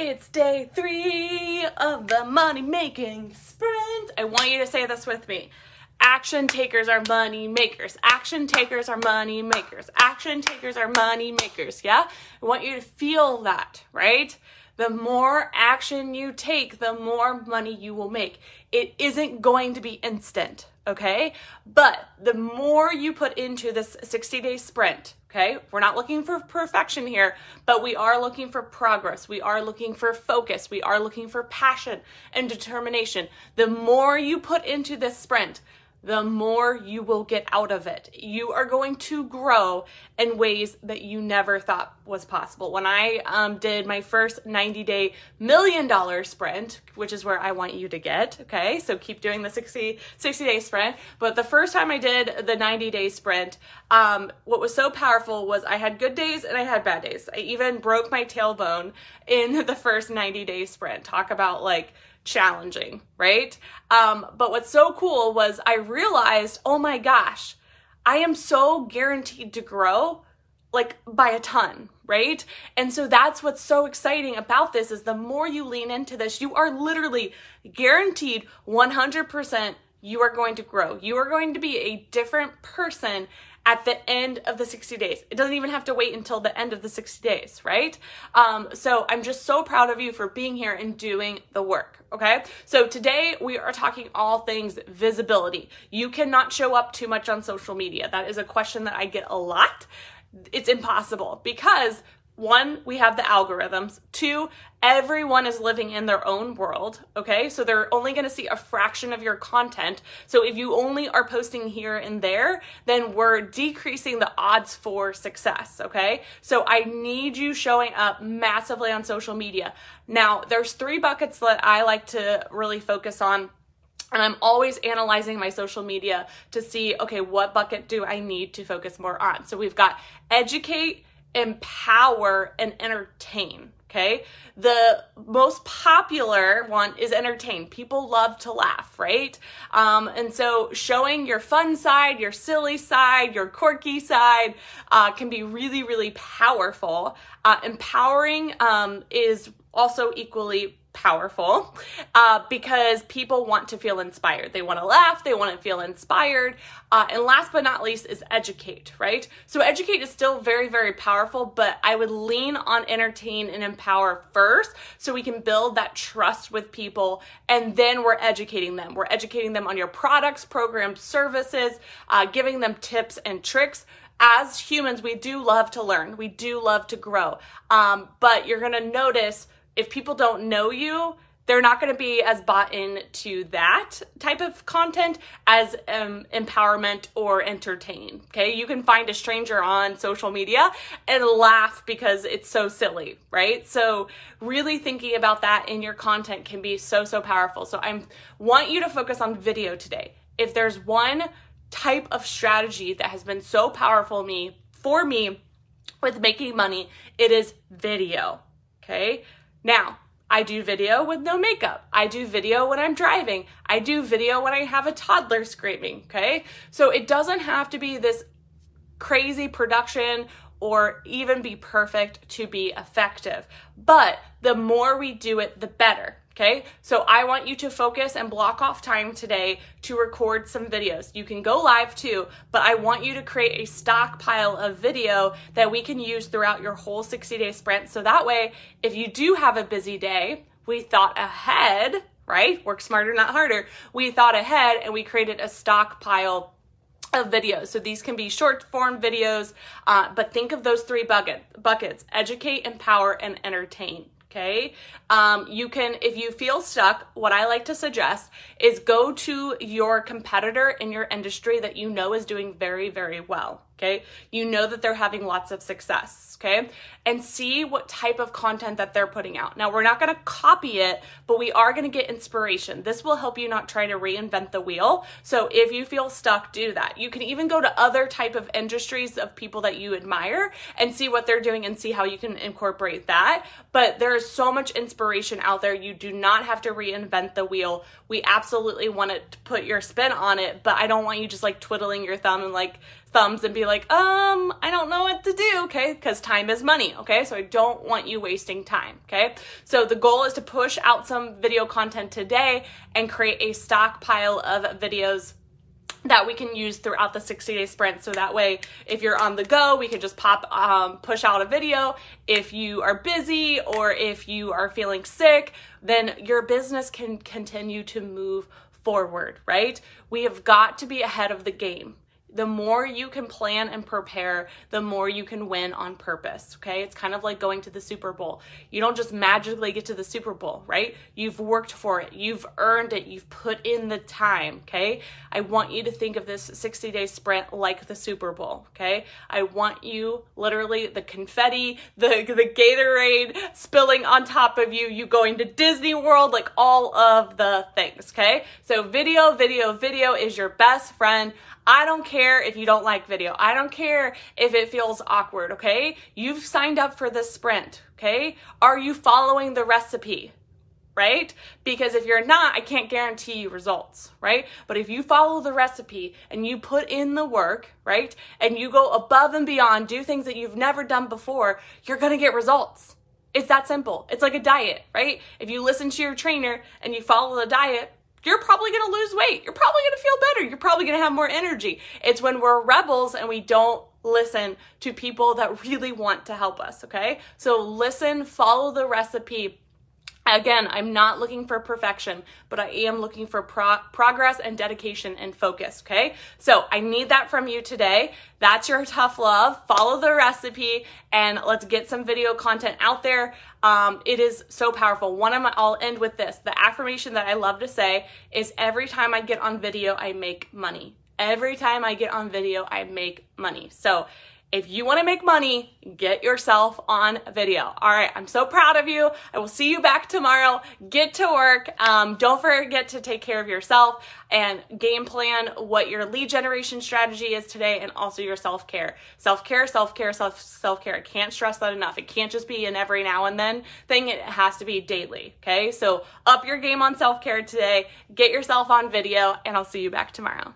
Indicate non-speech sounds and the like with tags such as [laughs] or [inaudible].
It's day three of the money making sprint. I want you to say this with me. Action takers are money makers. Action takers are money makers. Action takers are money makers. Yeah? I want you to feel that, right? The more action you take, the more money you will make. It isn't going to be instant, okay? But the more you put into this 60 day sprint, okay? We're not looking for perfection here, but we are looking for progress. We are looking for focus. We are looking for passion and determination. The more you put into this sprint, the more you will get out of it. You are going to grow in ways that you never thought was possible. When I um, did my first 90 day million dollar sprint, which is where I want you to get, okay? So keep doing the 60, 60 day sprint. But the first time I did the 90 day sprint, um, what was so powerful was I had good days and I had bad days. I even broke my tailbone in [laughs] the first 90 day sprint. Talk about like, challenging, right? Um, but what's so cool was I realized, oh my gosh, I am so guaranteed to grow like by a ton, right? And so that's what's so exciting about this is the more you lean into this, you are literally guaranteed 100% you are going to grow. You are going to be a different person at the end of the 60 days. It doesn't even have to wait until the end of the 60 days, right? Um, so I'm just so proud of you for being here and doing the work, okay? So today we are talking all things visibility. You cannot show up too much on social media. That is a question that I get a lot. It's impossible because one, we have the algorithms. Two, everyone is living in their own world. Okay. So they're only going to see a fraction of your content. So if you only are posting here and there, then we're decreasing the odds for success. Okay. So I need you showing up massively on social media. Now, there's three buckets that I like to really focus on. And I'm always analyzing my social media to see, okay, what bucket do I need to focus more on? So we've got educate, empower, and entertain. Okay. The most popular one is entertain. People love to laugh, right? Um, and so showing your fun side, your silly side, your quirky side uh, can be really, really powerful. Uh, empowering um, is also equally powerful uh, because people want to feel inspired. They want to laugh, they want to feel inspired. Uh, and last but not least is educate, right? So, educate is still very, very powerful, but I would lean on entertain and empower first so we can build that trust with people. And then we're educating them. We're educating them on your products, programs, services, uh, giving them tips and tricks as humans, we do love to learn. We do love to grow. Um, but you're going to notice if people don't know you, they're not going to be as bought in to that type of content as um, empowerment or entertain. Okay, you can find a stranger on social media and laugh because it's so silly, right? So really thinking about that in your content can be so so powerful. So I want you to focus on video today. If there's one type of strategy that has been so powerful me for me with making money, it is video. Okay, now, I do video with no makeup. I do video when I'm driving. I do video when I have a toddler screaming, okay? So it doesn't have to be this crazy production or even be perfect to be effective. But the more we do it, the better. Okay, so I want you to focus and block off time today to record some videos. You can go live too, but I want you to create a stockpile of video that we can use throughout your whole 60 day sprint. So that way, if you do have a busy day, we thought ahead, right? Work smarter, not harder. We thought ahead and we created a stockpile of videos. So these can be short form videos, uh, but think of those three bucket, buckets educate, empower, and entertain okay? Um, you can, if you feel stuck, what I like to suggest is go to your competitor in your industry that you know is doing very, very well okay? You know that they're having lots of success, okay? And see what type of content that they're putting out. Now, we're not gonna copy it, but we are gonna get inspiration. This will help you not try to reinvent the wheel. So if you feel stuck, do that. You can even go to other type of industries of people that you admire and see what they're doing and see how you can incorporate that. But there is so much inspiration out there. You do not have to reinvent the wheel. We absolutely want to put your spin on it, but I don't want you just like twiddling your thumb and like thumbs and be like, um, I don't know what to do, okay? Because time is money, okay? So I don't want you wasting time, okay? So the goal is to push out some video content today and create a stockpile of videos that we can use throughout the 60 day sprint. So that way, if you're on the go, we can just pop, um, push out a video. If you are busy or if you are feeling sick, then your business can continue to move forward, right? We have got to be ahead of the game the more you can plan and prepare, the more you can win on purpose. Okay. It's kind of like going to the Super Bowl. You don't just magically get to the Super Bowl, right? You've worked for it, you've earned it, you've put in the time. Okay. I want you to think of this 60 day sprint like the Super Bowl. Okay. I want you literally the confetti, [laughs] the, the Gatorade spilling on top of you, you going to Disney World, like all of the things. Okay. So, video, video, video is your best friend. I don't care if you don't like video. I don't care if it feels awkward, okay? You've signed up for this sprint, okay? Are you following the recipe? Right? Because if you're not, I can't guarantee you results, right? But if you follow the recipe and you put in the work, right? And you go above and beyond, do things that you've never done before, you're gonna get results. It's that simple. It's like a diet, right? If you listen to your trainer and you follow the diet, you're probably going to lose weight. You're probably going to feel better. You're probably going to have more energy. It's when we're rebels and we don't listen to people that really want to help us, okay? So listen, follow the recipe, Again, I'm not looking for perfection, but I am looking for pro- progress and dedication and focus, okay? So I need that from you today. That's your tough love. Follow the recipe and let's get some video content out there. Um, it is so powerful. One of my, I'll end with this. The affirmation that I love to say is every time I get on video, I make money. Every time I get on video, I make money. So if you want to make money, get yourself on video. All right, I'm so proud of you. I will see you back tomorrow. Get to work. Um, don't forget to take care of yourself and game plan what your lead generation strategy is today and also your self care. Self care, self care, self self care. I can't stress that enough. It can't just be an every now and then thing. It has to be daily. Okay, so up your game on self care today. Get yourself on video, and I'll see you back tomorrow.